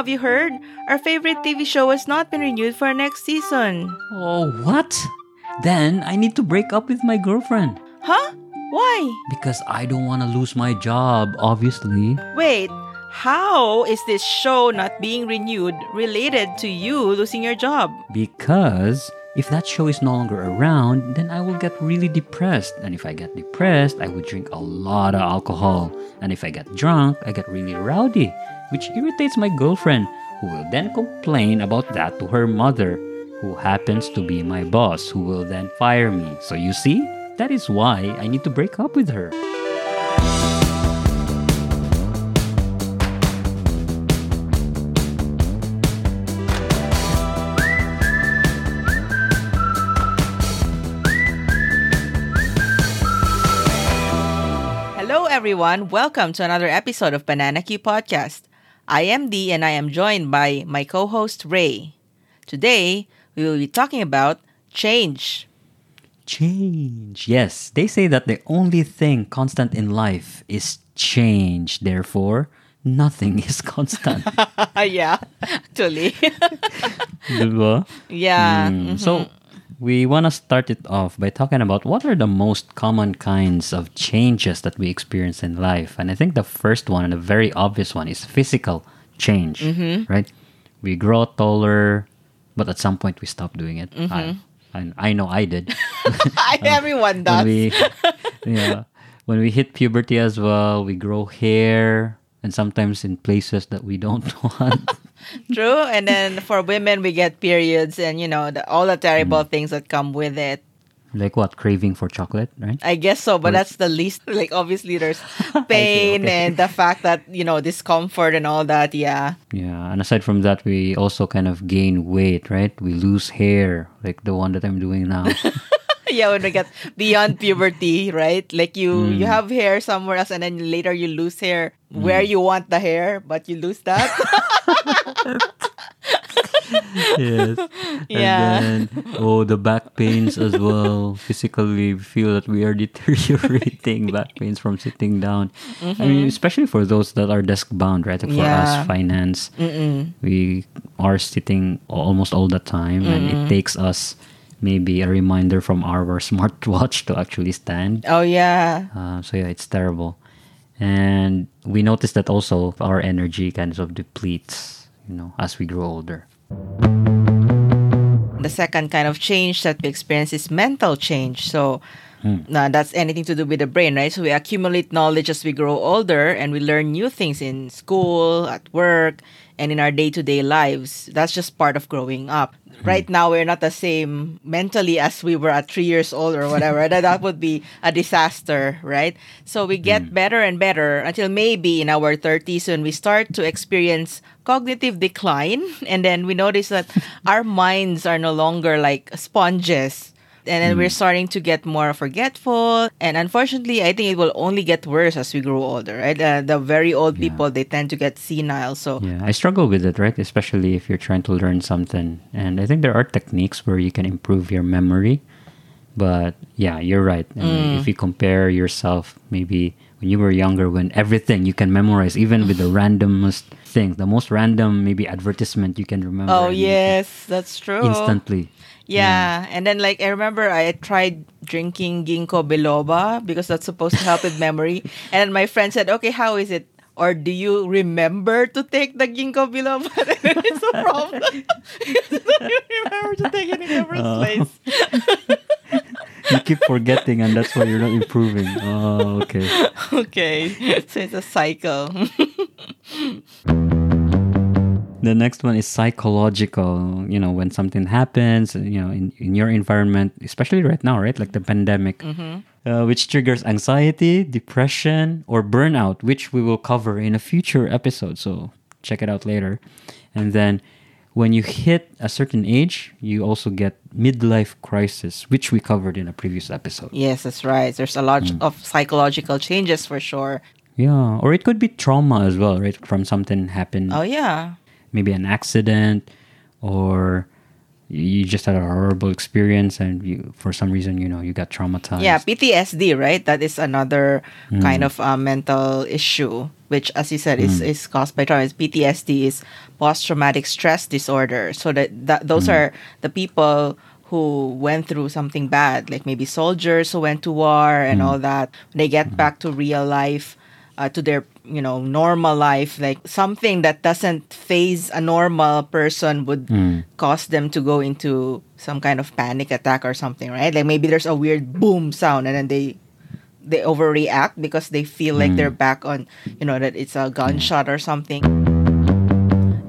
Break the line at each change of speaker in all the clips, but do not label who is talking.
have you heard? Our favorite TV show has not been renewed for next season.
Oh, what? Then I need to break up with my girlfriend.
Huh? Why?
Because I don't want to lose my job, obviously.
Wait, how is this show not being renewed related to you losing your job?
Because if that show is no longer around, then I will get really depressed. And if I get depressed, I will drink a lot of alcohol. And if I get drunk, I get really rowdy, which irritates my girlfriend, who will then complain about that to her mother, who happens to be my boss, who will then fire me. So you see, that is why I need to break up with her.
Hello, everyone. Welcome to another episode of Banana Q Podcast. I am Dee and I am joined by my co host Ray. Today, we will be talking about change.
Change. Yes, they say that the only thing constant in life is change. Therefore, nothing is constant.
yeah, actually.
Diba?
yeah.
Mm, So, we want to start it off by talking about what are the most common kinds of changes that we experience in life. And I think the first one and a very obvious one is physical change, mm-hmm. right? We grow taller, but at some point we stop doing it. Mm-hmm. I, I, I know I did.
Um, everyone
when
does.
we yeah when we hit puberty as well we grow hair and sometimes in places that we don't want
True. And then for women, we get periods and, you know, the, all the terrible
Mm.
things that come with it.
like what craving for chocolate right
I guess so, but that's the least. Like, obviously, there's pain
okay.
and the fact that, you know, discomfort and all that. Yeah.
yeah and aside from that we also kind of gain weight right we lose hair like the one that i'm doing now
yeah, when we get beyond puberty, right? Like, you,
Mm.
you have hair somewhere else and then later you lose hair where you want the hair, but you lose that.
yes
Yeah.
and then oh the back pains as well physically we feel that we are deteriorating back pains from sitting down i mean especially for those that are desk bound right like for
Mm-hmm. Yeah.
us finance we are sitting almost all the time and it takes us maybe a reminder from our smartwatch to actually stand
oh, yeah.
uh, so yeah it's terrible and we notice that also our energy kind of depletes you know as we grow older
The second kind of change that we experience is mental change. So, nah, that's anything to do with the brain, right? So, we accumulate knowledge as we grow older and we learn new things in school, at work, and in our day to day lives. That's just part of growing up. Right now, we're not the same mentally as we were at three years old or whatever. that, that would be a disaster, right? So, we get mm. better and better until maybe in our 30s when we start to experience cognitive decline and then we notice that our minds are no longer like sponges and then we're starting to get more forgetful and unfortunately i think it will only get worse as we grow older right uh, the very old people they tend to get senile so
Yeah, I struggle with it, right? Especially if you're trying to learn something. And I think there are techniques where you can improve your memory. But yeah, you're right. Mean, If you compare yourself maybe when you were younger, when everything you can memorize, even with the randomest things the most random maybe advertisement you can remember.
oh yes that's true
Instantly.
Yeah and then like i remember i tried drinking ginkgo biloba because that's supposed to help with memory and my friend said okay how is it or do you remember to take the ginkgo biloba? it's a problem. you remember to take it in the first oh. place.
You keep forgetting and that's why you're not improving. Oh, okay.
okay. So it's a cycle.
The next one is psychological. You know, when something happens, you know, in, in your environment, especially right now, right? Like the pandemic, uh, which triggers anxiety, depression, or burnout, which we will cover in a future episode. So check it out later. And then when you hit a certain age, you also get midlife crisis, which we covered in a previous episode.
yes, that's right. There's a lot of psychological changes for sure.
Yeah, or it could be trauma as well, right? From something happened.
Oh, yeah.
Maybe an accident or you just had a horrible experience and you for some reason you know you got traumatized
Yeah, PTSD, right? That is another mm. kind of uh, mental issue. which, as you said, is, mm. is caused by trauma. PTSD is post traumatic stress disorder. So that, that those mm. are the people who went through something bad, like maybe soldiers who went to war and all that. They get back to real life, uh, to their you know normal life, like something that doesn't phase a normal person would cause them to go into some kind of panic attack or something, right? Like maybe there's a weird boom sound and then they they overreact because they feel like they're back on you know that it's a gunshot or something.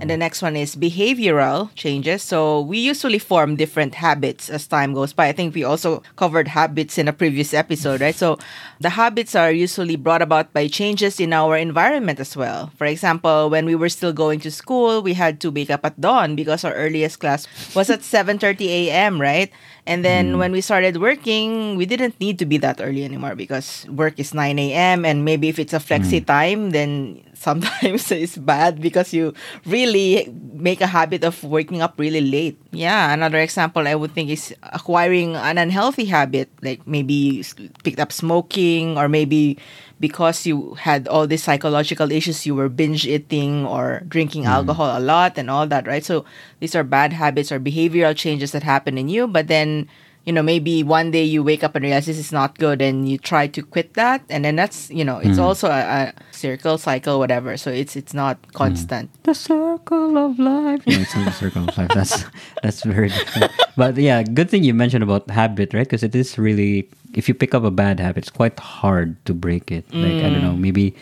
And the next one is behavioral changes. So we usually form different habits as time goes by. I think we also covered habits in a previous episode, right? So the habits are usually brought about by changes in our environment as well. For example, when we were still going to school, we had to wake up at dawn because our earliest class was at 7:30 a.m., right? And then mm. when we started working, we didn't need to be that early anymore because work is 9 a.m. And maybe if it's a flexi mm. time, then sometimes it's bad because you really make a habit of waking up really late. Yeah, another example I would think is acquiring an unhealthy habit, like maybe you picked up smoking or maybe because you had all these psychological issues, you were binge eating or drinking hmm. alcohol a lot and all that, right? So these are bad habits or behavioral changes that happen in you, but then you know maybe one day you wake up and realize this is not good and you try to quit that and then that's you know it's hmm. also a, a circle cycle whatever so it's it's not hmm. constant
The circle of life. No, it's not the circle of life. That's that's very different. But yeah, good thing you mentioned about habit, right? Because it is really, if you pick up a bad habit, it's quite hard to break it. Like I don't know, mm. maybe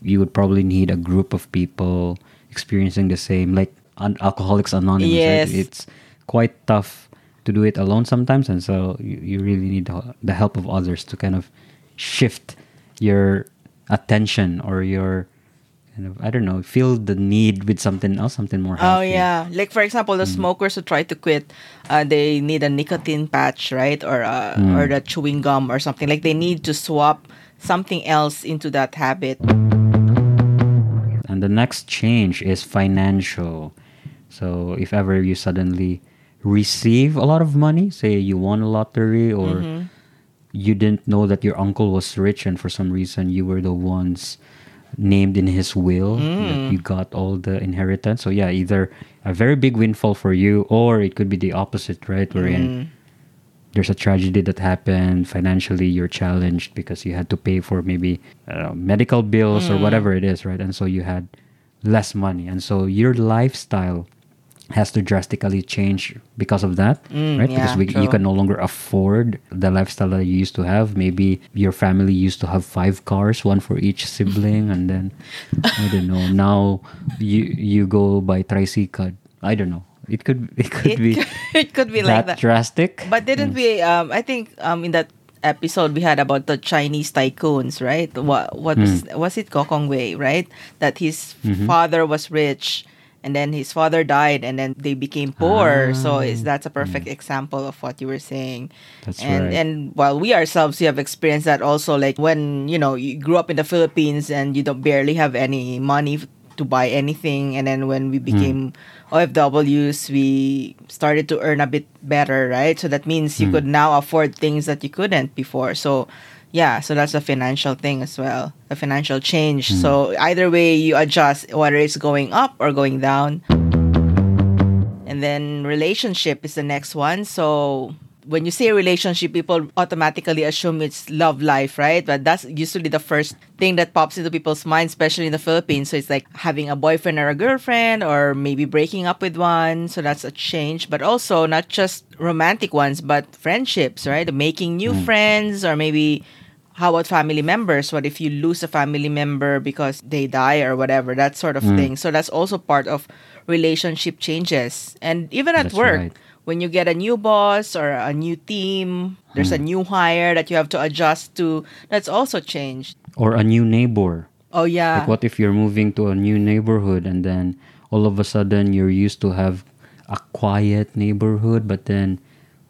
you would probably need a group of people experiencing the same, like un- Alcoholics Anonymous.
Yes.
Right? It's quite tough to do it alone sometimes, and so you, you really need the, help of others to kind of shift your attention or your kind of I don't know, feel the need with something else, something more
Oh yeah, like for example, the smokers who try to quit, uh, they need a nicotine patch, right, or uh, or the chewing gum or something. Like they need to swap something else into that habit.
And the next change is financial. So if ever you suddenly receive a lot of money, say you won a lottery or mm-hmm. you didn't know that your uncle was rich and for some reason you were the ones named in his will that mm. you got all the inheritance. So yeah, either a very big windfall for you or it could be the opposite, right? Wherein mm. there's a tragedy that happened financially you're challenged because you had to pay for maybe uh, medical bills or mm. whatever it is right? And so you had less money. And so your lifestyle has to drastically change because of that right because we, you can no longer afford the lifestyle that you used to have maybe your family used to have five cars one for each sibling and then i don't know now you you go by tricycle i don't know it could it could
It,
be
could- it could be
that,
like that.
drastic
But didn't we? Um, I think um, in that episode we had about the Chinese tycoons, right? What what was was it Gokong Wei, right? That his father was rich, and then his father died, and then they became poor. so ah, is that's a perfect example of what you were saying.
That's
and
right.
and while we ourselves, we have experienced that also. Like when you know you grew up in the Philippines and you don't barely have any money to buy anything, and then when we hmm. became OFWs, we started to earn a bit better, right? So that means you hmm. could now afford things that you couldn't before. So yeah, so that's a financial thing as well, a financial change. Hmm. So either way, you adjust whether it's going up or going down. And then relationship is the next one. So when you say relationship, people automatically assume it's love life, right? But that's usually the first thing that pops into people's minds, especially in the Philippines. So it's like having a boyfriend or a girlfriend, or maybe breaking up with one. So that's a change. But also not just romantic ones, but friendships, right? Making new mm. friends, or maybe how about family members? What if you lose a family member because they die or whatever? That sort of mm. thing. So that's also part of relationship changes. And even at
That's
work,
right.
When you get a new boss or a new team, there's a new hire that you have to adjust to. That's also changed.
or a new neighbor.
Oh yeah.
Like what if you're moving to a new neighborhood and then all of a sudden you're used to have a quiet neighborhood, but then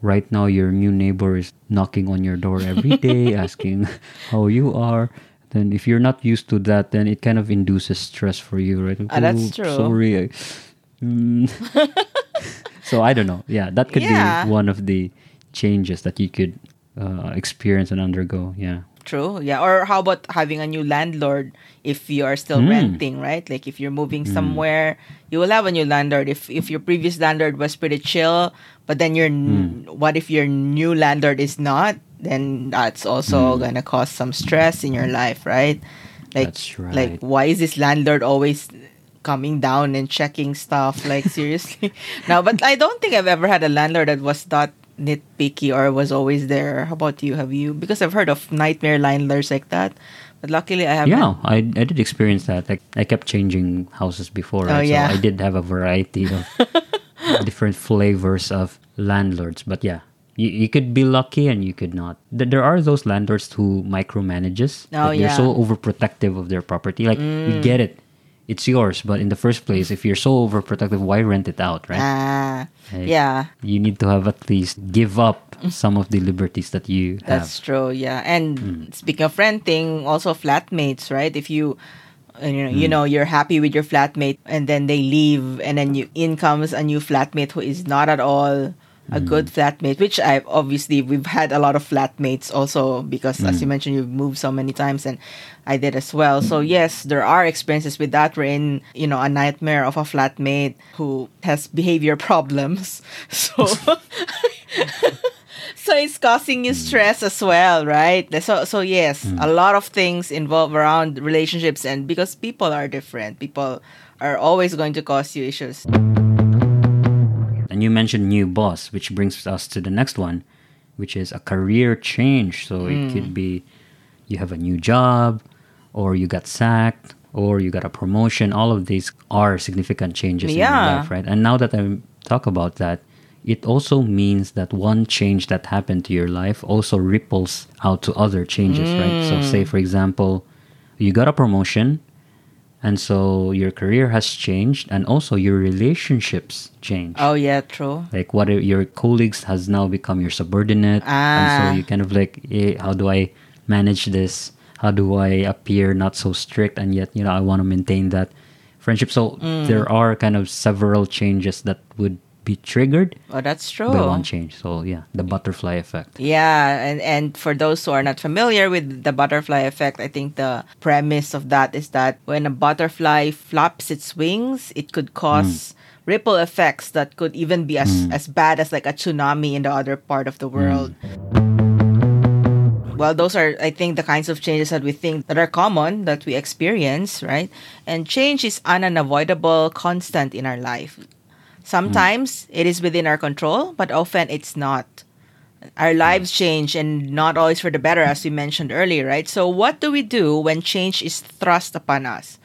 right now your new neighbor is knocking on your door every day asking how you are. Then if you're not used to that, then it kind of induces stress for you, right?
Ah, that's
"Oh,
true.
Sorry. I- Mm. so I don't know. Yeah, that could
Yeah.
be one of the changes that you could uh, experience and undergo. Yeah.
true. Yeah. Or how about having a new landlord if you are still
Hmm.
renting, right? Like if you're moving somewhere, you will have a new landlord. If if your previous landlord was pretty chill, but then your n
Hmm.
what if your new landlord is not? Then that's
Hmm.
also gonna cause some stress in your life, right? Like
That's
like why is this landlord always coming down and checking stuff? Like seriously. no, but I don't think I've ever had a landlord that was that nitpicky or was always there. How about you? Have you? Because I've heard of nightmare landlords like that, but luckily I haven't.
Yeah, I, I did experience that. Like I kept changing houses before,
Oh, yeah.
So I did have a variety of different flavors of landlords. But yeah, you, you could be lucky and you could not. There are those landlords who micromanages.
Oh, yeah. Mm.
They're so overprotective of their property. Like we get it. It's yours, but in the first place, if you're so overprotective, why rent it out, right?
Ah,
Like,
yeah,
You need to have at least give up some of the liberties that you
that's true. Yeah, and
Mm.
speaking of renting, also flatmates, right? If you uh, you know,
Mm.
you know, you're happy with your flatmate, and then they leave, and then you in comes a new flatmate who is not at all a
Mm.
good flatmate. Which I obviously we've had a lot of flatmates also because, as
Mm.
you mentioned, you've moved so many times, and I did as well. So yes, there are experiences with that. We're in you know a nightmare of a flatmate who has behavior problems. So. so it's causing you stress as well right so so yes a lot of things involve around relationships and because people are different people are always going to cause you issues
And you mentioned new boss, which brings us to the next one, which is a career change. So it hmm. could be you have a new job, or you got sacked, or you got a promotion. All of these are significant changes in your life, right? And now that I talk about that, it also means that one change that happened to your life also ripples out to other changes, right? So, hmm. say for example, you got a promotion, and so your career has changed, and also your relationships change.
Oh yeah true.
Like what your colleagues has now become your subordinate? And
Ah.
so you kind of like eh, how do i manage this? How do i appear not so strict? And yet you know i want to maintain that friendship. So
Mm.
there are kind of several changes that would be triggered
oh that's true
by one change so yeah the butterfly effect
Yeah, and and for those who are not familiar with the butterfly effect, I think the premise of that is that when a butterfly flaps its wings, it could cause mm. ripple effects that could even be as mm. as bad as like a tsunami in the other part of the world. Mm. Well, those are, I think, the kinds of changes that we think that are common that we experience, right? And change is an unavoidable constant in our life. Sometimes it is within our control, but often it's not. Our lives change and not always for the better as we mentioned earlier right? So what do we do when change is thrust upon us?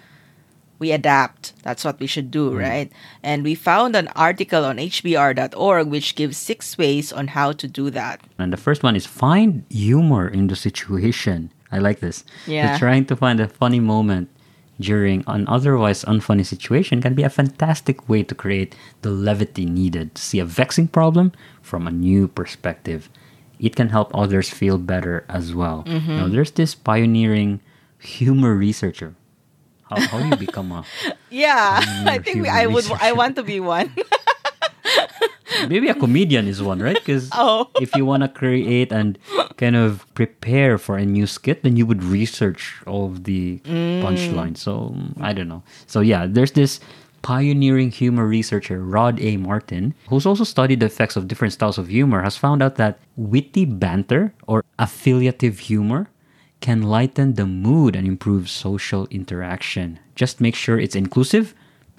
We adapt. That's what we should do mm. right? And we found an article on hbr.org which gives six ways on how to do that.
And the first one is find humor in the situation. I like this.
Yeah.
So trying to find a funny moment during an otherwise unfunny situation can be a fantastic way to create the levity needed to see a vexing problem from a new perspective. It can help others feel better as well.
Mm-hmm.
Now, there's this pioneering humor researcher. How, how do you become a
yeah i think we, i would i want to be one
maybe a comedian is one, right? Because
Oh.
if you want to create and kind of prepare for a new skit, then you would research all of the
Mm.
punchlines. So I don't know. So yeah, there's this pioneering humor researcher Rod A. Martin, who's also studied the effects of different styles of humor, has found out that witty banter or affiliative humor can lighten the mood and improve social interaction. Just make sure it's inclusive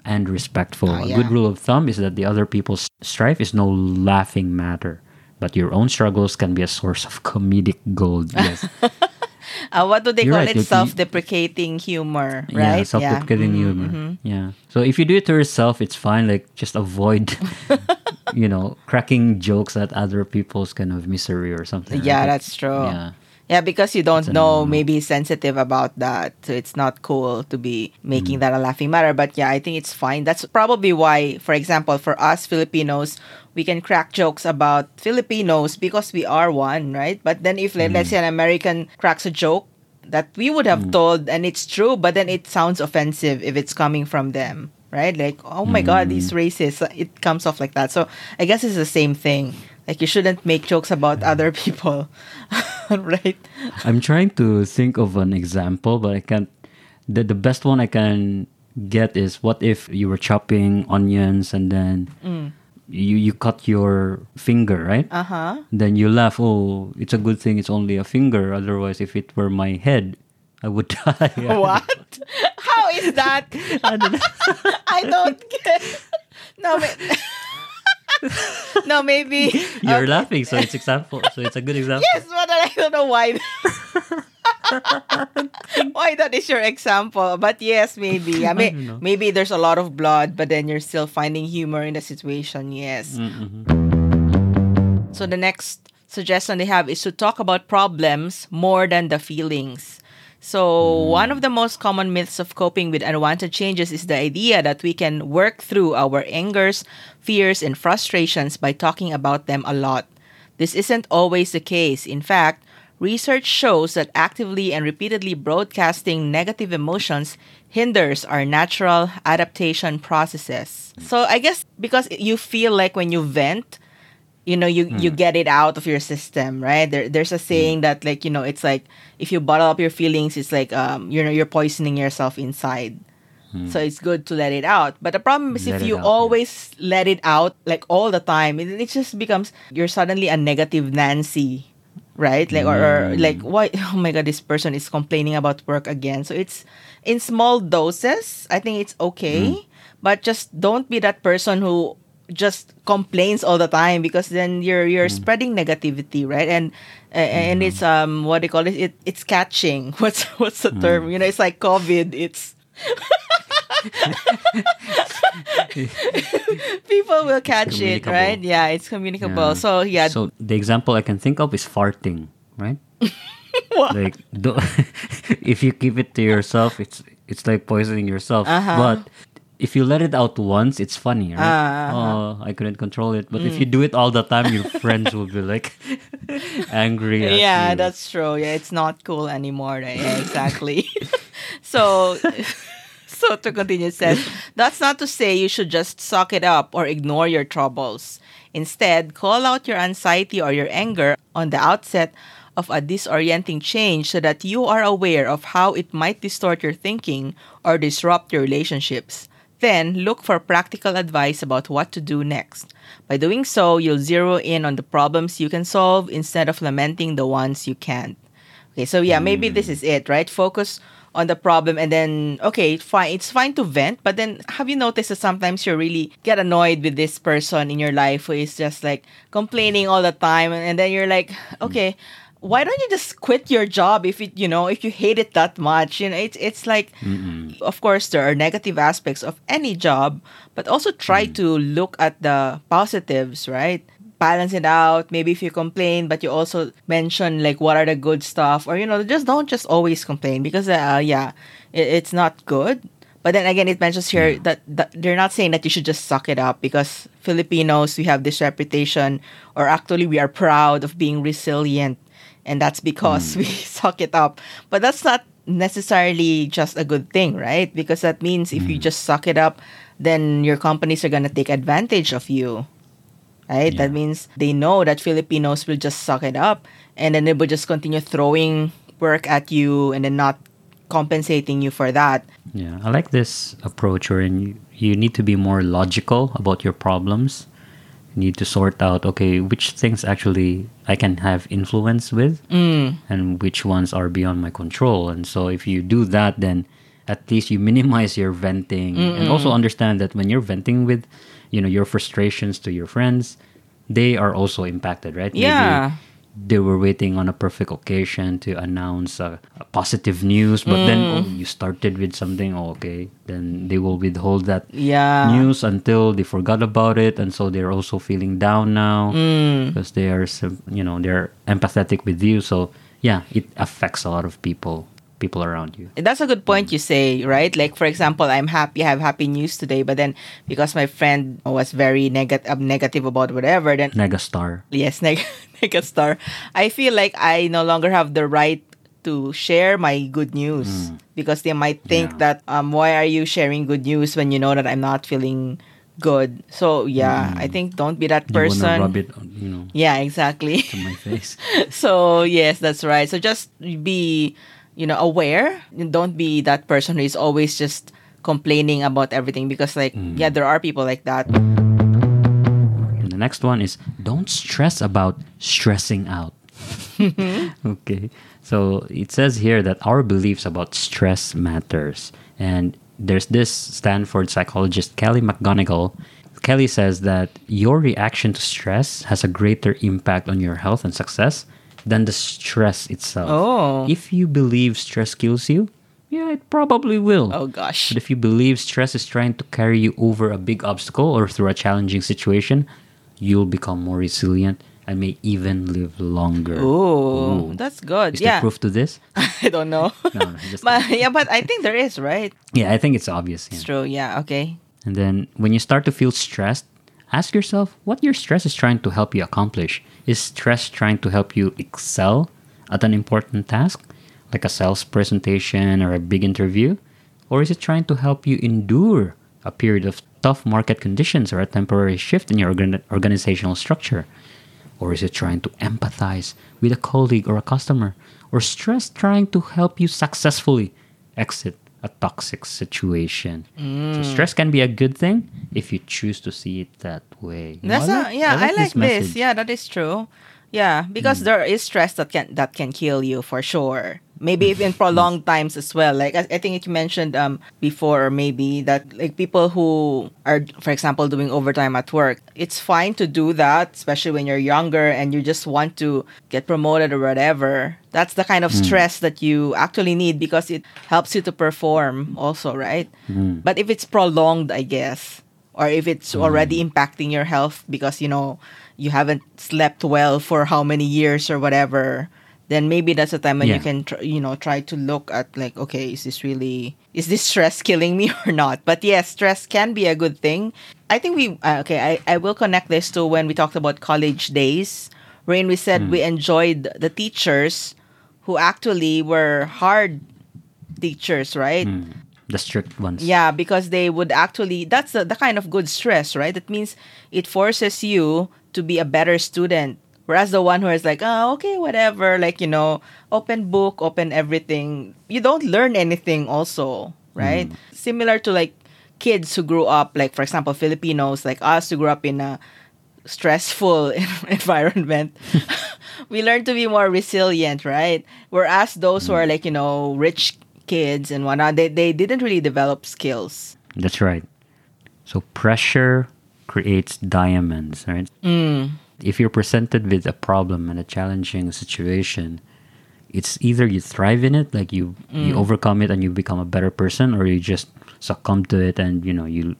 and respectful.
Ah,
A good rule of thumb is that the other people's strife is no laughing matter, but your own struggles can be a source of comedic gold. Yes.
uh, what do they
You're
call
right,
it self-deprecating humor right?
Yeah, self-deprecating
Mm-hmm,
humor. Yeah. So if you do it to yourself, it's fine. Like just avoid, you know, cracking jokes at other people's kind of misery or something.
Yeah,
right?
That's true.
Yeah.
Yeah, because you don't know, maybe sensitive about that. So it's not cool to be making mm. that a laughing matter. But yeah, I think it's fine. That's probably why, for example, for us Filipinos, we can crack jokes about Filipinos because we are one, right? But then if, let- let's mm. say, an American cracks a joke that we would have mm. told and it's true, but then it sounds offensive if it's coming from them, right? Like, oh my God, these racists. Uh, it comes off like that. So I guess it's the same thing. Like, you shouldn't make jokes about other people. right?
I'm trying to think of an example, but I can't. The, the best one I can get is what if you were chopping onions and then you, you cut your finger, right?
Uh huh.
Then you laugh, oh, it's a good thing it's only a finger. Otherwise, if it were my head, I would die.
What? How is that?
I don't.
I don't get. No, ma- no, maybe.
You're laughing, so it's example. So it's a good example.
Yes, but I don't know why. why that is your example? But yes, maybe. I
I
mean,
don't
maybe there's a lot of blood, but then you're still finding humor in the situation. Yes.
Mm-hmm.
So the next suggestion they have is to talk about problems more than the feelings. So mm. one of the most common myths of coping with unwanted changes is the idea that we can work through our angers, fears, and frustrations by talking about them a lot. This isn't always the case. In fact, research shows that actively and repeatedly broadcasting negative emotions hinders our natural adaptation processes. So I guess because you feel like when you vent, you know you you hmm. get it out of your system right? There there's a hmm. saying that like you know it's like if you bottle up your feelings it's like um you know you're poisoning yourself inside. Hmm. So it's good to let it out. But the problem is
Let
if you
out, yeah.
always let it out like all the time it, it just becomes you're suddenly a negative nancy right? Like or, or like why oh my god this person is complaining about work again. So it's in small doses i think it's okay. But just don't be that person who just complains all the time because then you're you're spreading negativity right? And uh, and it's um what they call it, it it's catching. What's what's the term? You know it's like covid. It's people will catch it right? Yeah it's communicable. So yeah.
So the example I can think of is farting, right? Like, do, if you keep it to yourself, it's it's like poisoning yourself.
Uh-huh.
But if you let it out once, it's funny, right?
Uh-huh.
Oh, I couldn't control it. But if
Mm.
you do it all the time, your friends will be like angry.
Yeah
you.
that's true yeah it's not cool anymore right? yeah exactly so so to continue says that's not to say you should just suck it up or ignore your troubles instead call out your anxiety or your anger on the outset of a disorienting change so that you are aware of how it might distort your thinking or disrupt your relationships then look for practical advice about what to do next. By doing so, you'll zero in on the problems you can solve instead of lamenting the ones you can't. Okay, so yeah, maybe this is it, right? Focus on the problem and then okay, fine. It's fine to vent, but then have you noticed that sometimes you really get annoyed with this person in your life who is just like complaining all the time and then you're like, okay, why don't you just quit your job if it you know if you hate it that much? You know it's it's like of course there are negative aspects of any job but also try to look at the positives right? Balance it out. Maybe if you complain but you also mention like what are the good stuff or you know just don't just always complain because uh, yeah it, it's not good. But then again it mentions here that, that they're not saying that you should just suck it up because filipinos we have this reputation or actually we are proud of being resilient and that's because hmm. we suck it up. But that's not necessarily just a good thing, right? Because that means if you hmm. just suck it up, then your companies are going to take advantage of you. Right? That means they know that Filipinos will just suck it up and then they will just continue throwing work at you and then not compensating you for that.
Yeah, I like this approach wherein you, you need to be more logical about your problems. Need to sort out, okay, which things actually I can have influence with mm. and which ones are beyond my control. And so if you do that, then at least you minimize your venting and also understand that when you're venting with, you know, your frustrations to your friends, they are also impacted, right?
Yeah.
They were waiting on a perfect occasion to announce a, positive news, but then oh, you started with something. Oh, okay, then they will withhold that
Yeah.
news until they forgot about it, and so they're also feeling down now
Mm.
because they are, you know, they're empathetic with you. So yeah, it affects a lot of people, people around you.
That's a good point you say, right? Like for example, I'm happy I have happy news today, but then because my friend was very negative negative about whatever, then
Megastar.
yes, neg- star. I feel like I no longer have the right to share my good news hmm. because they might think
Yeah.
that um why are you sharing good news when you know that I'm not feeling good. So yeah, hmm. I think don't be that person.
rub it, you know,
Yeah, exactly.
to my face.
so yes, that's right. So just be, you know, aware. Don't be that person who is always just complaining about everything because like hmm. yeah, there are people like that.
Next one is don't stress about stressing out. okay. So it says here that our beliefs about stress matters. And there's this Stanford psychologist Kelly McGonigal. Kelly says that your reaction to stress has a greater impact on your health and success than the stress itself.
Oh.
If you believe stress kills you, yeah, it probably will.
Oh gosh.
But if you believe stress is trying to carry you over a big obstacle or through a challenging situation, you'll become more resilient and may even live longer.
Oh,
Ooh.
that's good.
Is
yeah.
there proof to this?
I don't know.
No, no, just
but yeah, but I think there is, right?
yeah, I think it's obvious. yeah.
It's true. Yeah. Okay.
And then when you start to feel stressed, ask yourself what your stress is trying to help you accomplish. Is stress trying to help you excel at an important task, like a sales presentation or a big interview? Or is it trying to help you endure a period of tough market conditions or a temporary shift in your organ- organizational structure? Or is it trying to empathize with a colleague or a customer? Or stress trying to help you successfully exit a toxic situation? So stress can be a good thing if you choose to see it that way.
That's
I
a,
like-
yeah. I like, this.
message.
Yeah, that is true. Yeah, because
Mm.
there is stress that can that can kill you for sure. Maybe even in prolonged times as well. Like I, I think you mentioned um before, maybe that like people who are, for example, doing overtime at work. It's fine to do that, especially when you're younger and you just want to get promoted or whatever. That's the kind of
Mm.
stress that you actually need because it helps you to perform also, right?
Mm.
But if it's prolonged, I guess, or if it's already impacting your health because you know you haven't slept well for how many years or whatever, then maybe that's the time when you can tr- you know try to look at like okay, is this really is this stress killing me or not? But yes, stress can be a good thing. I think we uh, okay. I I will connect this to when we talked about college days, wherein we said we enjoyed the teachers who actually were hard teachers, right?
Mm. The strict ones.
Yeah, because they would actually that's the, the kind of good stress, right? That means it forces you to be a better student. Whereas the one who is like, oh, okay, whatever, like, you know, open book, open everything, you don't learn anything also, right? Mm. Similar to like kids who grew up, like, for example, Filipinos, like us who grew up in a stressful environment, we learn to be more resilient, right? Whereas those who are mm. like, you know, rich kids and whatnot, they, they didn't really develop skills.
That's right. So pressure creates diamonds, right?
Mm.
If you're presented with a problem and a challenging situation, it's either you thrive in it, like you you mm. overcome it and you become a better person, or you just succumb to it and you know you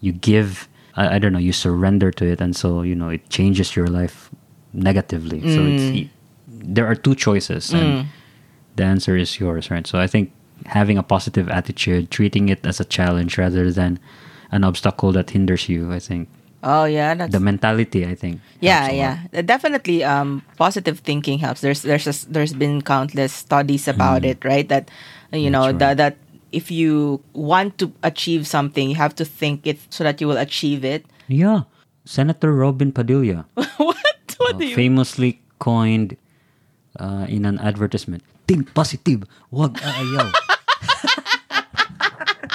you give I, I don't know you surrender to it, and so you know it changes your life negatively. So it's mm. there are two choices, and mm. the answer is yours, right? So I think having a positive attitude, treating it as a challenge rather than an obstacle that hinders you, I think
Oh yeah, that's
the mentality, I think.
yeah,
helps a lot.
yeah. Definitely um positive thinking helps. There's there's a, there's been countless studies about it, right? That you know,
Hmm. Right.
that that if you want to achieve something, you have to think it so that you will achieve it.
Yeah. Senator Robin Padilla
what? What
uh,
do you
famously coined uh, in an advertisement, think positive, wag aayaw.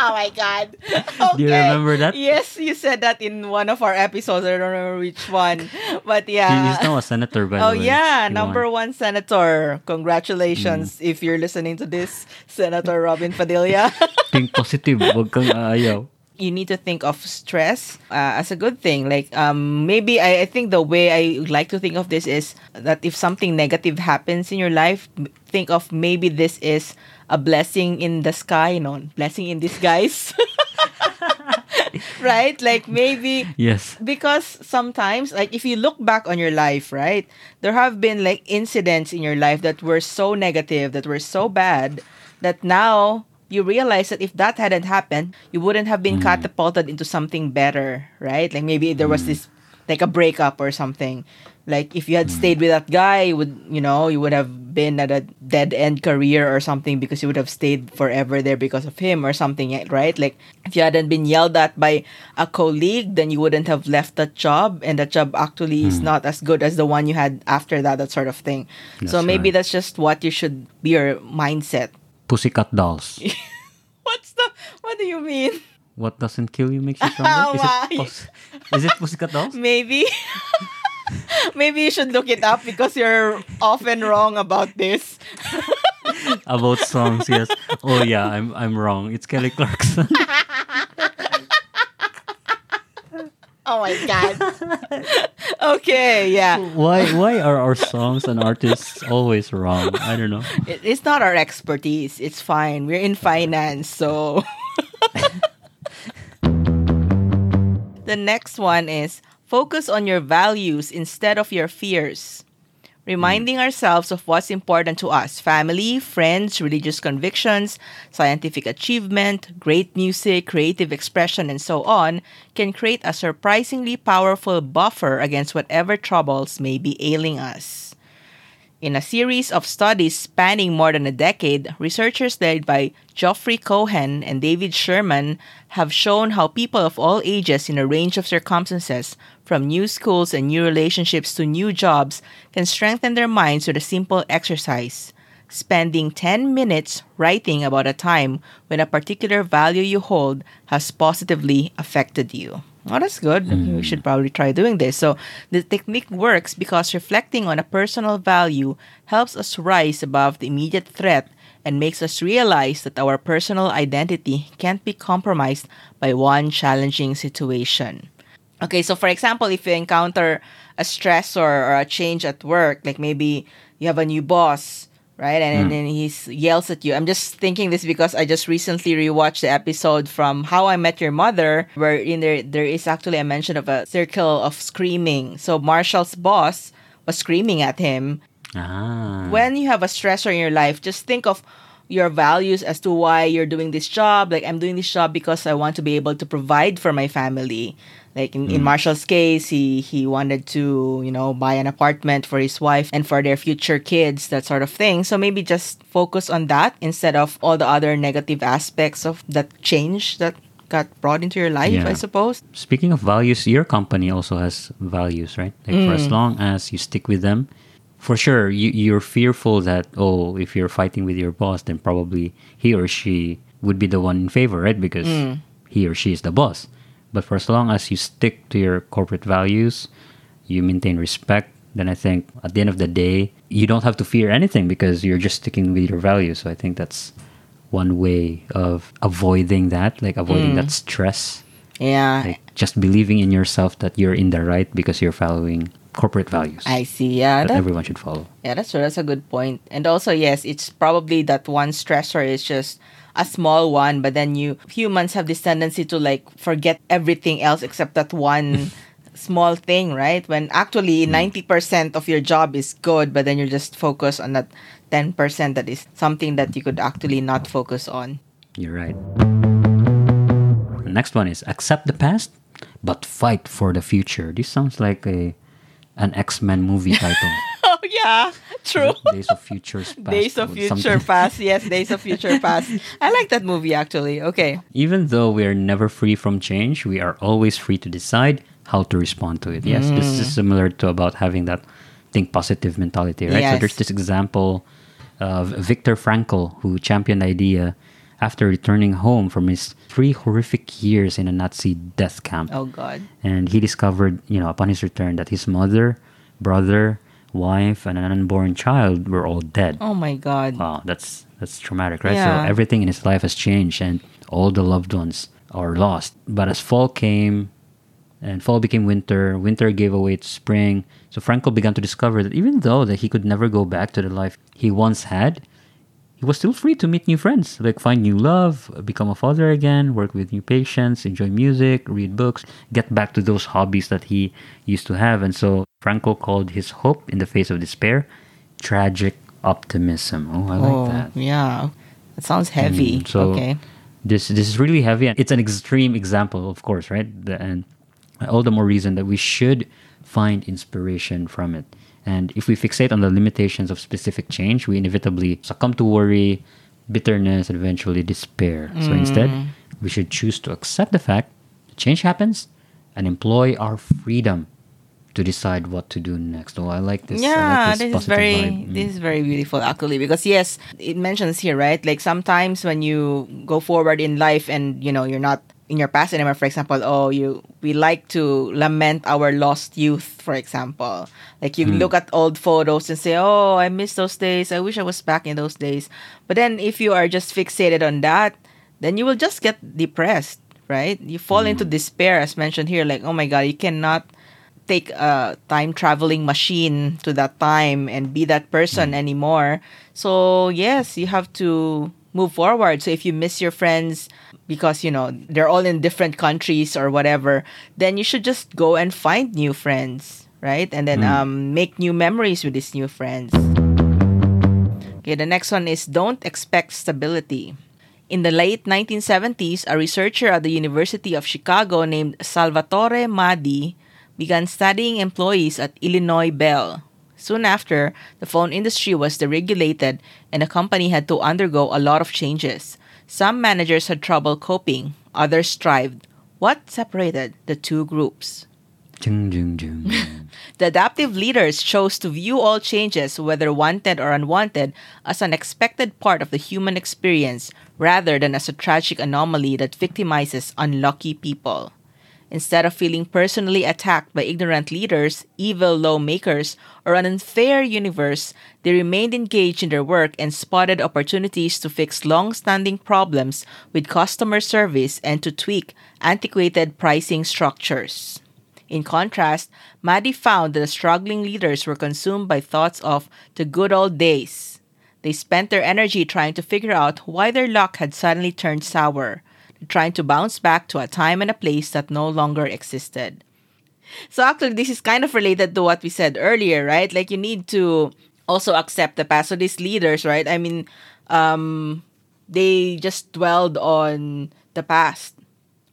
Oh my god.
Do you remember that?
Yes, you said that in one of our episodes. I don't remember which one. But yeah.
He's now a senator, by
Oh
the way.
Oh
yeah,
number one senator. Congratulations
Mm.
if you're listening to this, Senator Robin Padilla.
Think positive, wag kang aayaw.
you need to think of stress uh, as a good thing. Like um, maybe I, I think the way I like to think of this is that if something negative happens in your life, think of maybe this is a blessing in the sky, you know, blessing in disguise. right? Like maybe
Yes.
because sometimes like if you look back on your life right there have been like incidents in your life that were so negative that were so bad that now you realize that if that hadn't happened you wouldn't have been mm. catapulted into something better right like maybe there was mm. this like a breakup or something Like if you had hmm. stayed with that guy, you would you know you would have been at a dead end career or something because you would have stayed forever there because of him or something, right? Like if you hadn't been yelled at by a colleague, then you wouldn't have left that job, and that job actually is hmm. not as good as the one you had after that, that sort of thing. so maybe
right.
that's just what you should be your mindset.
Pussycat dolls.
What's the? What do you mean?
what doesn't kill you makes you stronger. Is it, pus- is it Pussycat dolls?
Maybe. Maybe you should look it up because you're often wrong about this.
About songs, yes. Oh yeah, I'm I'm wrong. It's Kelly Clarkson.
Oh my god. okay, yeah.
why why are our songs and artists always wrong? I don't know.
It, it's not our expertise. It's fine. We're in finance, so. the next one is focus on your values instead of your fears. Reminding ourselves of what's important to us family, friends, religious convictions, scientific achievement, great music, creative expression, and so on can create a surprisingly powerful buffer against whatever troubles may be ailing us. In a series of studies spanning more than a decade, researchers led by Geoffrey Cohen and David Sherman have shown how people of all ages in a range of circumstances, from new schools and new relationships to new jobs, can strengthen their minds with a simple exercise. Spending 10 minutes writing about a time when a particular value you hold has positively affected you. Oh, that's good. Mm. We should probably try doing this. So, the technique works because reflecting on a personal value helps us rise above the immediate threat and makes us realize that our personal identity can't be compromised by one challenging situation. Okay, so for example, if you encounter a stressor or a change at work, like maybe you have a new boss, right? And, and then he yells at you. I'm just thinking this because I just recently rewatched the episode from How I Met Your Mother, where in there there is actually a mention of a circle of screaming. So Marshall's boss was screaming at him,
Ah.
when you have a stressor in your life, just think of your values as to why you're doing this job. Like, I'm doing this job because I want to be able to provide for my family. Like in, in mm. Marshall's case, he, he wanted to, you know, buy an apartment for his wife and for their future kids, that sort of thing. So maybe just focus on that instead of all the other negative aspects of that change that got brought into your life,
Yeah.
I suppose.
Speaking of values, your company also has values, right? Like for as mm. long as you stick with them, for sure you you're fearful that oh, if you're fighting with your boss, then probably he or she would be the one in favor, right? Because mm. he or she is the boss. But for as long as you stick to your corporate values, you maintain respect, then I think at the end of the day, you don't have to fear anything because you're just sticking with your values. So I think that's one way of avoiding that, like avoiding that mm. stress
Yeah.
like just believing in yourself that you're in the right because you're following corporate values
I see. Yeah.
that
that-
everyone should follow.
Yeah, that's true. That's a good point. And also, yes, it's probably that one stressor is just a small one, but then you humans have this tendency to like forget everything else except that one small thing, right? When actually mm-hmm. 90% of your job is good, but then you're just focused on that 10% that is something that you could actually not focus on.
You're right. The next one is accept the past, but fight for the future. This sounds like a an X Men movie title.
Oh, yeah, true.
Days of Futures Past.
Days of Future
something.
Past. Yes, Days of Future Past. I like that movie actually. Okay.
Even though we are never free from change, we are always free to decide how to respond to it. Yes, this is mm. similar to about having that think positive mentality, right? So there's this example of Viktor Frankl who championed the idea after returning home from his three horrific years in a Nazi death camp.
Oh God.
And he discovered, you know, upon his return that his mother, brother, wife, and an unborn child were all dead.
Oh my God.
Wow, that's that's traumatic, right?
Yeah.
So everything in his life has changed, and all the loved ones are lost. But as fall came, and fall became winter, winter gave away to spring. So Frankl began to discover that even though that he could never go back to the life he once had, he was still free to meet new friends, like find new love, become a father again, work with new patients, enjoy music, read books, get back to those hobbies that he used to have. And so Frankl called his hope in the face of despair tragic optimism. Oh, I like
oh,
that.
yeah. That sounds heavy.
Mm, so
okay.
this this is really heavy and it's an extreme example of course right the, and all the more reason that we should find inspiration from it. And if we fixate on the limitations of specific change, we inevitably succumb to worry, bitterness, and eventually despair. So instead, we should choose to accept the fact that change happens and employ our freedom to decide what to do next. Oh, I like this.
Yeah,
like
this, is very
vibe. Mm.
this is very beautiful actually because yes, it mentions here, right? Like sometimes when you go forward in life and you know you're not in your past anymore, for example, oh you we like to lament our lost youth, for example. Like you hmm. look at old photos and say, Oh, I miss those days. I wish I was back in those days. But then if you are just fixated on that, then you will just get depressed, right? You fall into hmm. despair as mentioned here, like, oh my god, you cannot take a time traveling machine to that time and be that person hmm. anymore. So, yes, you have to move forward. So, if you miss your friends because, you know, they're all in different countries or whatever, then you should just go and find new friends, right? And then um, make new memories with these new friends. Okay, the next one is don't expect stability. In the late 1970s, a researcher at the University of Chicago named Salvatore Maddi began studying employees at Illinois Bell. Soon after, the phone industry was deregulated and the company had to undergo a lot of changes. Some managers had trouble coping, others strived. What separated the two groups? The adaptive leaders chose to view all changes, whether wanted or unwanted, as an expected part of the human experience rather than as a tragic anomaly that victimizes unlucky people. Instead of feeling personally attacked by ignorant leaders, evil lawmakers, or an unfair universe, they remained engaged in their work and spotted opportunities to fix long standing problems with customer service and to tweak antiquated pricing structures. In contrast, Maddi found that the struggling leaders were consumed by thoughts of the good old days. They spent their energy trying to figure out why their luck had suddenly turned sour, trying to bounce back to a time and a place that no longer existed. So actually this is kind of related to what we said earlier, right? Like you need to also accept the past. So these leaders, right? I mean, um they just dwelled on the past.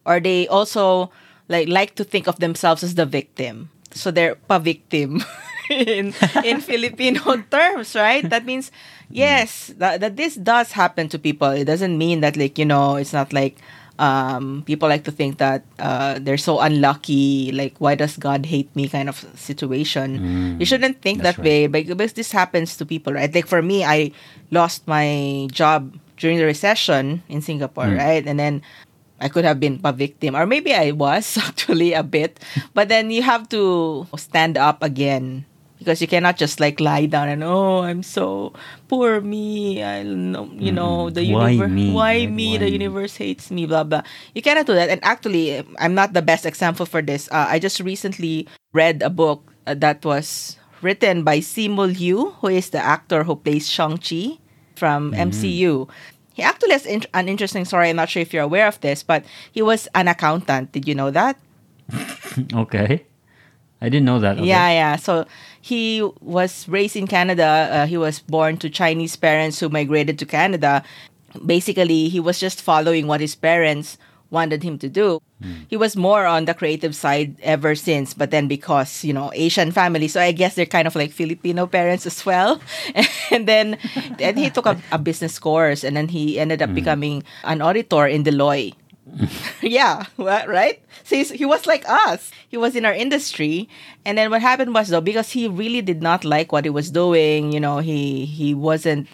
Or they also like like to think of themselves as the victim. So they're pa-victim in in Filipino terms, right? That means yes, that, that this does happen to people. It doesn't mean that like, you know, it's not like um, people like to think that uh, they're so unlucky, like why does God hate me kind of situation. you shouldn't think that way because this happens to people, right? Like for me, I lost my job during the recession in Singapore, right? And then I could have been a victim, or maybe I was actually a bit. But then you have to stand up again because you cannot just like lie down and oh, I'm so poor me. I know, you know, the
Why
universe.
me?
Why
Like,
me?
why
the
me?
universe hates me. Blah blah. You cannot do that. And actually, I'm not the best example for this. Uh, I just recently read a book uh, that was written by Simu Liu, who is the actor who plays Shang Chi from MCU. He actually has in- an interesting story. I'm not sure if you're aware of this, but he was an accountant. Did you know that?
okay. I didn't know that. Okay.
Yeah, yeah. So he was raised in Canada. Uh, he was born to Chinese parents who migrated to Canada. Basically, he was just following what his parents wanted him to do. He was more on the creative side ever since, but then because, you know, Asian family, so I guess they're kind of like Filipino parents as well. and then then he took a, a business course and then he ended up becoming an auditor in Deloitte. yeah, right? So he's, he was like us. He was in our industry, and then what happened was though because he really did not like what he was doing. You know, he he wasn't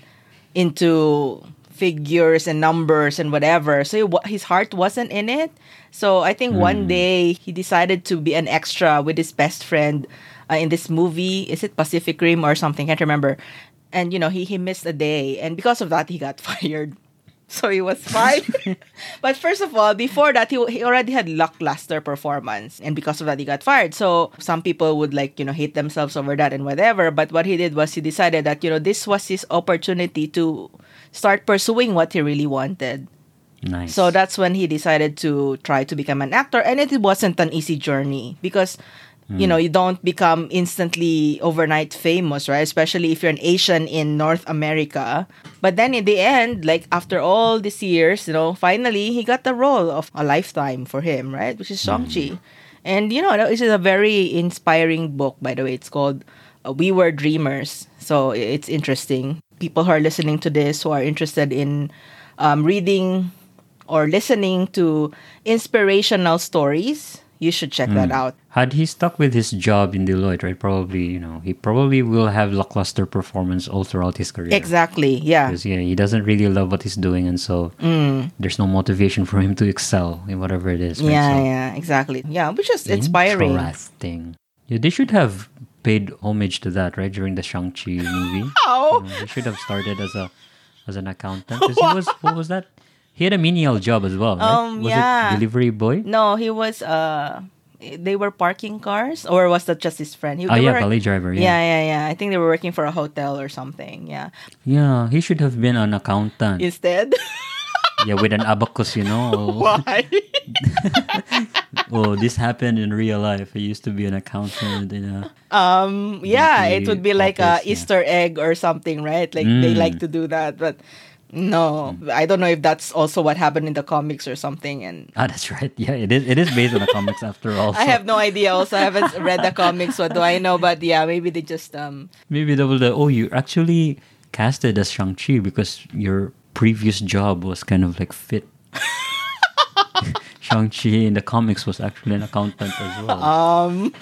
into figures and numbers and whatever. So he, his heart wasn't in it. So I think one day he decided to be an extra with his best friend uh, in this movie. Is it Pacific Rim or something? Can't remember. And you know, he he missed a day, and because of that, he got fired. So he was fine. but first of all, before that, he, he already had lackluster performance. And because of that, he got fired. So some people would like, you know, hate themselves over that and whatever. But what he did was he decided that, you know, this was his opportunity to start pursuing what he really wanted.
Nice.
So that's when he decided to try to become an actor. And it wasn't an easy journey because, you know, you don't become instantly overnight famous, right? Especially if you're an Asian in North America. But then in the end, like after all these years, you know, finally he got the role of a lifetime for him, right? Which is Shang-Chi. And you know, this is a very inspiring book, by the way. It's called uh, We Were Dreamers. So it's interesting. People who are listening to this who are interested in um, reading or listening to inspirational stories, you should check that hmm. out.
Had he stuck with his job in Deloitte, right? Probably, you know, he probably will have lackluster performance all throughout his career.
Exactly. Yeah.
Because yeah, he doesn't really love what he's doing, and so mm. there's no motivation for him to excel in whatever it is. right?
Yeah,
So,
yeah, exactly. Yeah, which is inspiring.
Interesting. Yeah, they should have paid homage to that, right? During the Shang-Chi movie.
How?
You know, he should have started as a as an accountant. 'Cause he was what was that? He had a menial job as well, right?
Um,
was
yeah.
it delivery boy?
No, he was uh they were parking cars or was that just his friend? He,
Oh yeah,
were-
valet driver.
yeah,
Yeah.
yeah, yeah. I think they were working for a hotel or something. Yeah.
yeah, He should have been an accountant.
Instead,
yeah, with an abacus, you know.
why?
oh, this happened in real life. I used to be an accountant in a
um, yeah, it would be like a
office, yeah.
Easter egg or something, right? Like they
Mm.
like to do that, but no, I don't know if that's also what happened in the comics or something. And
Ah, that's right. Yeah, it is. It is based on the comics after all.
I have no idea. Also, I haven't read the comics. What do I know? But yeah, maybe they just um.
maybe they will. Oh, you actually casted as Shang Chi because your previous job was kind of like fit. Shang Chi in the comics was actually an accountant as well.
Um,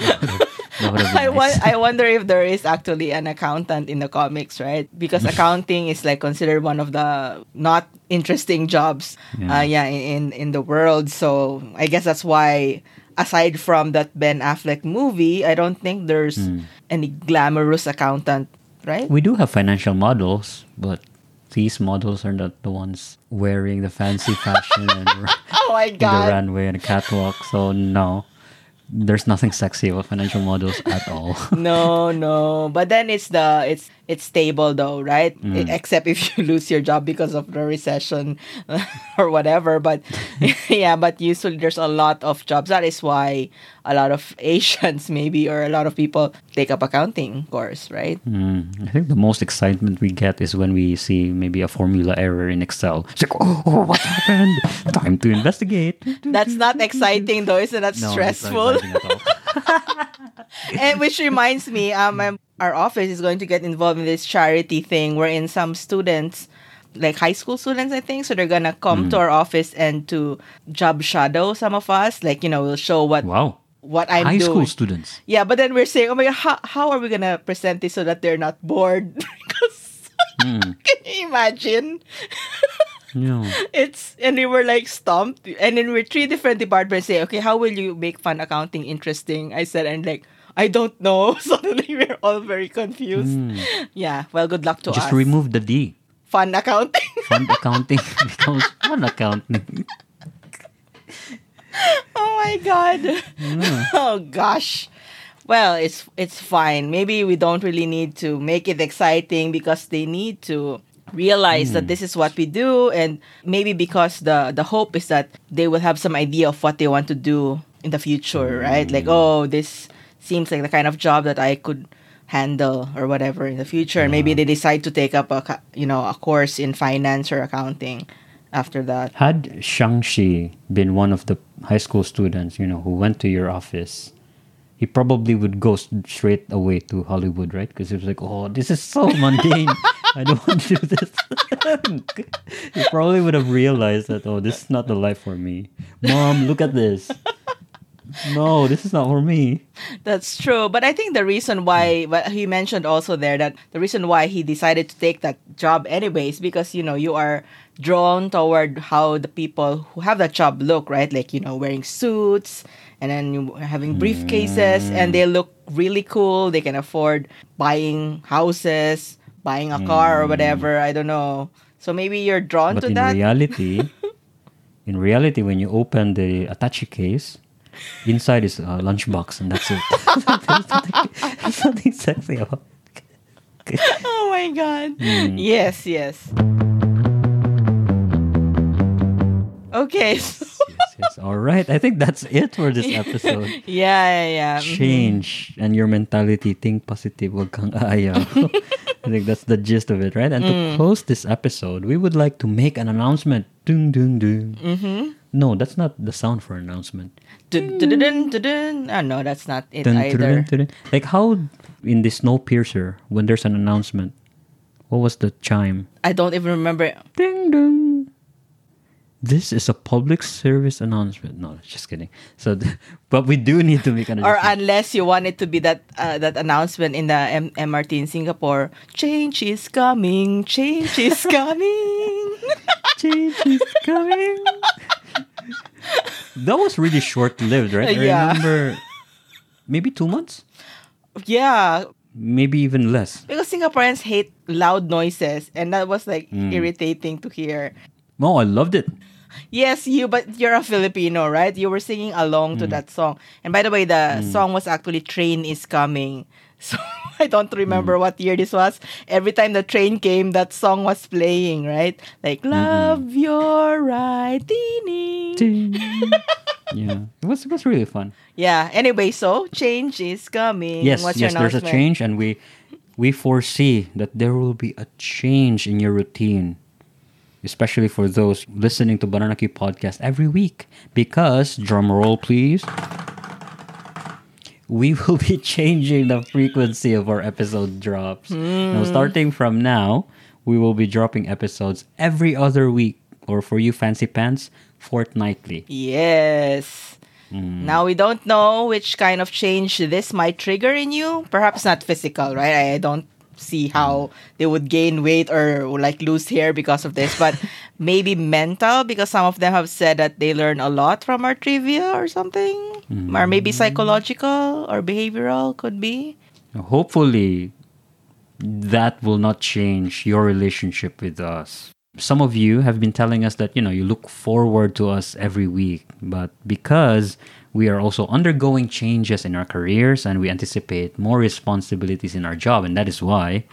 That would have been
I,
nice.
I wonder if there is actually an accountant in the comics, right? Because accounting is like considered one of the not interesting jobs,
Yeah.
uh, yeah, in in the world. So I guess that's why, aside from that Ben Affleck movie, I don't think there's
Hmm.
any glamorous accountant, right?
we do have financial models, but these models are not the ones wearing the fancy fashion and
Oh my
the runway and the catwalk. So no, there's nothing sexy about financial models at all.
no, no. But then it's the it's it's stable though, right?
Mm.
Except if you lose your job because of the recession or whatever. But yeah, but usually there's a lot of jobs. That is why a lot of Asians maybe or a lot of people take up accounting course, right?
Mm, I think the most excitement we get is when we see maybe a formula error in Excel. It's like, oh, oh what happened? Time to investigate.
That's not exciting though, isn't that
No, it's not
stressful?
Exciting at all.
and which reminds me, um, um, our office is going to get involved in this charity thing wherein some students, like high school students, I think, so they're gonna come
Mm.
to our office and to job shadow some of us. Like you know, we'll show what
Wow.
what I'm
High
doing.
school students.
Yeah, but then we're saying, oh my god, how, how are we gonna present this so that they're not bored? because
Mm,
can you imagine?
Yeah.
It's and we were like stumped, and then we're three different departments say, okay, how will you make fun accounting interesting? I said, and like. I don't know. Suddenly we're all very confused.
Mm.
Yeah. Well, good luck to
Just
us.
remove the D.
Fun accounting.
Fund accounting becomes fun accounting.
oh my god. oh gosh. Well, it's it's fine. Maybe we don't really need to make it exciting because they need to realize that hmm. this is what we do and maybe because the the hope is that they will have some idea of what they want to do in the future, right? Like, hmm. oh, this seems like the kind of job that I could handle or whatever in the future and maybe they decide to take up a you know a course in finance or accounting after that
Had Shang-Chi been one of the high school students, you know, who went to your office, he probably would go straight away to Hollywood, right? Because he was like, oh, this is so mundane. I don't want to do this. he probably would have realized that, oh, this is not the life for me. Mom, look at this. No, this is not for me.
That's true. But I think the reason why, but he mentioned also there that the reason why he decided to take that job anyways, because, you know, you are drawn toward how the people who have that job look, right? Like, you know, wearing suits and then having briefcases and they look really cool. They can afford buying houses, buying a car or whatever. I don't know. So maybe you're drawn
But
to
in
that.
reality, in reality, when you open the attache case, inside is a lunchbox, and that's it. there's nothing sexy about.
oh my God.
Hmm.
Yes, yes. Okay.
yes, yes. All right. I think that's it for this episode.
Yeah, yeah, yeah. Mhm.
Change and your mentality. Think positive. Wag kang ayaw. I think that's the gist of it, right? And to close this episode, we would like to make an announcement. Ding, ding, ding. Mm-hmm. No, that's not the sound for announcement.
Dun, dun, dun, dun, dun, dun. Oh, no, that's not it
Dun,
either.
dun, dun. Like how in the Snowpiercer, when there's an announcement, what was the chime?
I don't even remember.
Ding dong. This is a public service announcement. No, just kidding. So, but we do need to make an
Or unless you want it to be that uh, that announcement in the M- MRT in Singapore, change is coming, change is coming.
change is coming. that was really short lived, right? I
Yeah.
remember maybe two months,
yeah,
maybe even less.
because Singaporeans hate loud noises, and that was like
Mm.
irritating to hear.
No, I loved it.
Yes, you, but you're a Filipino, right? You were singing along
Mm.
to that song. And by the way, the song was actually Train is Coming. So I don't
Mm.
remember what year this was. Every time the train came, that song was playing, right? Like, love your.
Ding. yeah, it was it was really fun.
Yeah, anyway, so change is coming.
Yes,
What's
yes,
your
there's a
announcement?
change, and we we foresee that there will be a change in your routine, especially for those listening to Banana Q podcast every week. Because drum roll, please. We will be changing the frequency of our episode drops. Now, starting from now, we will be dropping episodes every other week, or for you fancy pants, fortnightly.
Yes.
Mm.
Now we don't know which kind of change this might trigger in you. Perhaps not physical, right? I don't see how they would gain weight or like lose hair because of this, but maybe mental because some of them have said that they learn a lot from our trivia or something. Or maybe
Mm.
psychological or behavioral could be.
hopefully that will not change your relationship with us some of you have been telling us that you know you look forward to us every week but because we are also undergoing changes in our careers and we anticipate more responsibilities in our job and that is why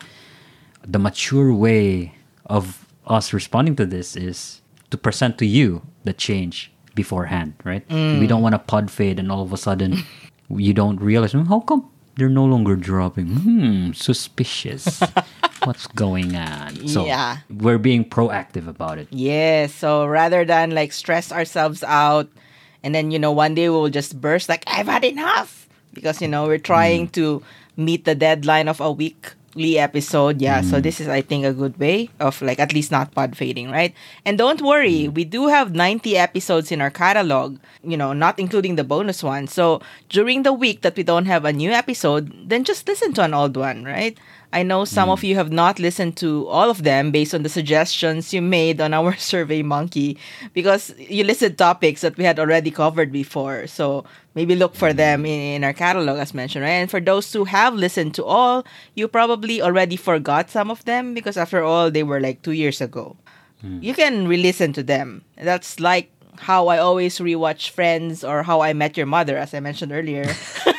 the mature way of us responding to this is to present to you the change beforehand, right? We don't want to pod fade and all of a sudden you don't realize, "Hmm, how come they're no longer dropping? Hmm, suspicious. What's going on? So
Yeah.
we're being proactive about it.
Yes. So rather than like stress ourselves out and then, you know, one day we'll just burst like, I've had enough. Because, you know, we're trying mm. to meet the deadline of a weekly episode. Yeah. So mm. this is, I think, a good way of like at least not pod fading, right? And don't worry, mm. we do have 90 episodes in our catalog, you know, not including the bonus one. So during the week that we don't have a new episode, then just listen to an old one, right? I know some of mm. you have not listened to all of them based on the suggestions you made on our Survey Monkey because you listed topics that we had already covered before. So maybe look for mm-hmm. them in, in our catalog as mentioned, right? And for those who have listened to all, you probably already forgot some of them because after all, they were like two years ago. Mm. You can re-listen to them. That's like how I always rewatch Friends or How I Met Your Mother, as I mentioned earlier.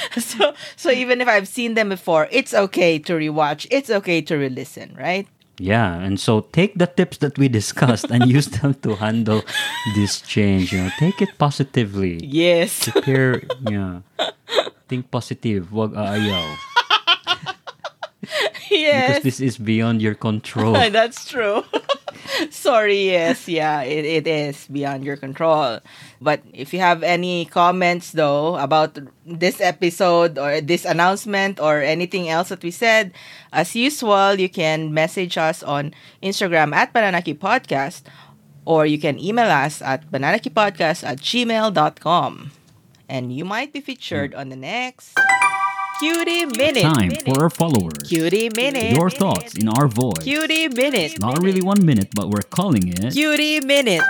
so so even if I've seen them before, it's okay to rewatch. It's okay to re-listen, right?
Yeah, and so take the tips that we discussed and use them to handle this change. You know, take it positively.
Yes.
Prepare, yeah. Think positive. Wag uh, aayaw.
yes.
Because this is beyond your control.
That's true. Sorry, yes, yeah, it, it is beyond your control. But if you have any comments though about this episode or this announcement or anything else that we said, as usual, you can message us on Instagram at Bananaki Podcast or you can email us at bananakipodcast at gmail.com. And you might be featured hmm. on the next Cutie Minute.
Time for our followers.
Cutie Minute.
Your thoughts in our voice.
Cutie Minute.
Not really one minute, but we're calling it.
Cutie Minute.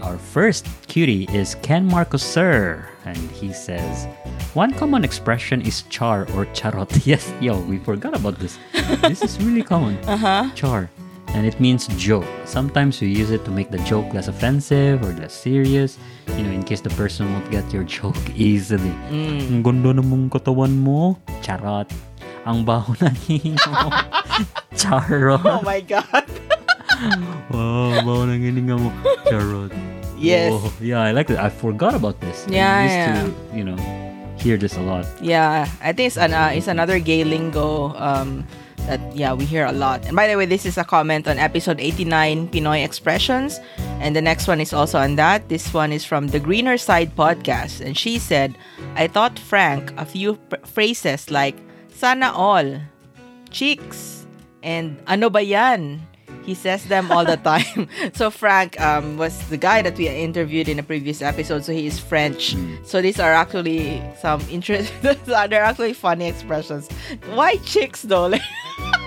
Our first cutie is Ken Marcos Sir, and he says, One common expression is char or charot. Yes, yo, we forgot about this. this is really common.
Uh huh.
Char. And it means joke. Sometimes we use it to make the joke less offensive or less serious, you know, in case the person won't get your joke easily. Ang ganda namang katawan mo. Charot. Ang baho hihinga mo. Charot.
Oh my god.
Wow, baho ng hininga mo. Charot.
Yes.
Oh, yeah, I like that. I forgot about this.
Yeah, I
used
yeah.
to, you know, hear this a lot.
Yeah, I think it's an uh, it's another gay lingo um, that yeah we hear a lot. And by the way, this is a comment on episode 89 Pinoy expressions, and the next one is also on that. This one is from the Greener Side podcast, and she said, "I taught Frank a few phrases like sana all, chicks, and ano ba yan." He says them all the time. so Frank um, was the guy that we interviewed in a previous episode. So he is French. So these are actually some interest. they're actually funny expressions. Why chicks though? Like,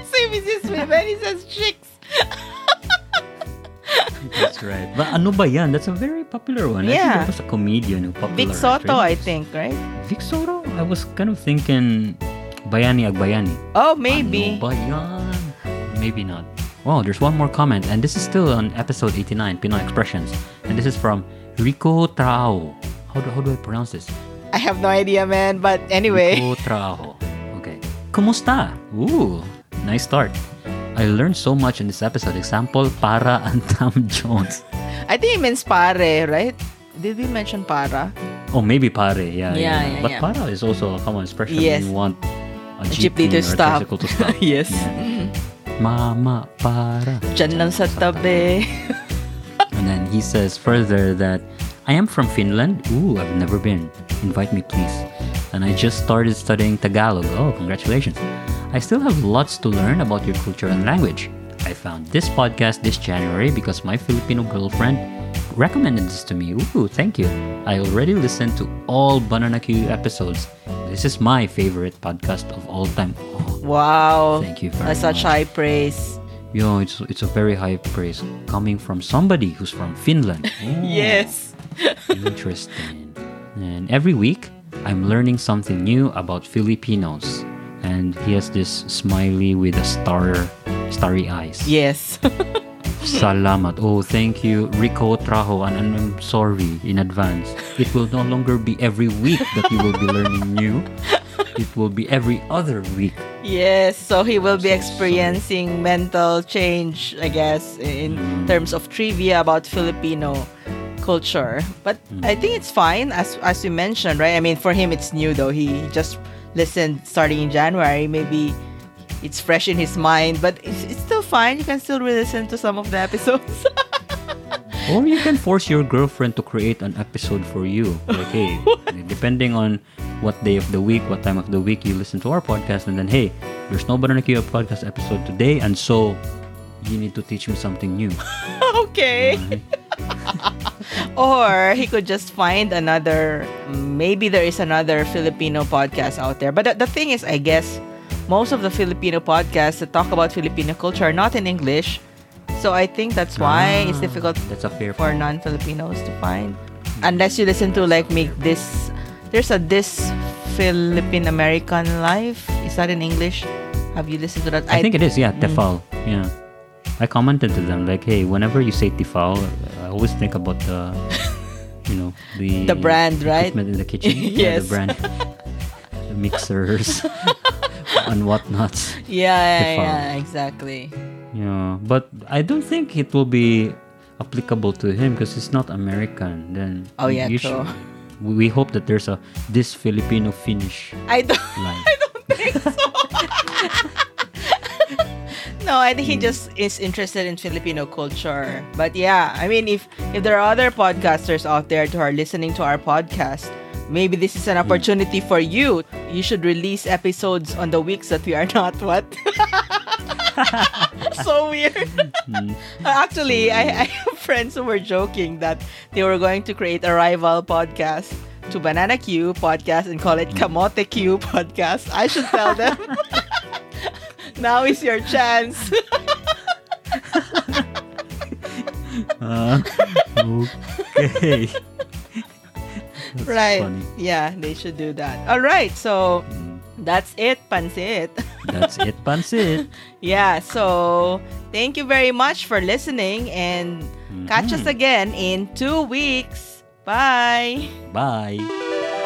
same as this women. He says chicks.
That's right. But ano ba yan? That's a very popular one. I think
Yeah.
was a comedian who
popular.
Vic
Sotto, I think, right?
Vic Sotto? I was kind of thinking Bayani Agbayani.
Oh, maybe.
Ano ba yan? Maybe not. Wow, there's one more comment, and this is still on episode 89, Pinoy Expressions. And this is from Rico Trao. How do, how do I pronounce this?
I have no idea, man. But anyway.
Rico Trao. Okay. Kumusta? Ooh, nice start. I learned so much in this episode. Example, para and Tam Jones.
I think it means pare, right? Did we mention para?
Oh, maybe pare. Yeah,
Yeah, yeah,
But
yeah.
para is also a common expression
Yes.
when you want a
jeepney
jeepney
to
or a
stop.
to stop.
Yes.
Yeah. Mm-hmm. Mama, para.
Diyan lang sa tabi.
And then he says further that I am from Finland. Ooh, I've never been. Invite me, please. And I just started studying Tagalog. Oh, congratulations. I still have lots to learn about your culture and language. I found this podcast this January because my Filipino girlfriend recommended this to me. Ooh, thank you. I already listened to all Banana Q episodes. This is my favorite podcast of all time. Oh,
Wow.
Thank you very
That's such
much.
high praise.
yo, it's it's a very high praise coming from somebody who's from Finland. Oh.
Yes.
Interesting. And every week, I'm learning something new about Filipinos. And he has this smiley with a star, starry eyes.
Yes.
Salamat. Oh, thank you, Rico Trajo. And I'm sorry in advance. It will no longer be every week that you will be learning new. It will be every other week.
Yes, so he will be experiencing mental change, I guess, in terms of trivia about Filipino culture. But mm. I think it's fine, as as we mentioned, right? I mean, for him, it's new though. He just listened starting in January. Maybe it's fresh in his mind, but it's, it's still fine. You can still re-listen to some of the episodes.
Or you can force your girlfriend to create an episode for you. Like, hey, depending on what day of the week, what time of the week you listen to our podcast, and then, hey, there's no Banana Q podcast episode today, and so you need to teach me something new.
okay. or he could just find another maybe there is another filipino podcast out there but the, the thing is i guess most of the filipino podcasts that talk about filipino culture are not in english so i think that's why it's
Ah,
difficult
That's a fair
for non-filipinos to find unless you listen to like make this there's a this philippine american life is that in english have you listened to that
I think it is, yeah,
Mm.
Tefal. Yeah. I commented to them, like, hey, whenever you say Tefal, I always think about the, you know, the...
The brand, right?
equipment in the kitchen. Yeah,
Yes.
the brand. the mixers and whatnot.
yeah yeah, yeah um, exactly
Yeah, but I don't think it will be applicable to him because he's not American. Then
Oh, yeah, true.
should- we we hope that there's a this Filipino Finnish
i don't
line.
I don't think so. no, I think he hmm. just is interested in Filipino culture. But yeah, I mean, if if there are other podcasters out there who are listening to our podcast, maybe this is an hmm. opportunity for you. You should release episodes on the weeks that we are not what. so weird. Hmm. Uh, actually, I, I have friends who were joking that they were going to create a rival podcast to Banana Q podcast and call it hmm. Kamote Q podcast. I should tell them. now is your chance.
Uh, okay.
Right.
funny.
Yeah, they should do that. All right. So that's it, Pansit.
That's it, Pansit.
yeah. So thank you very much for listening and catch us again in two weeks. Bye.
Bye.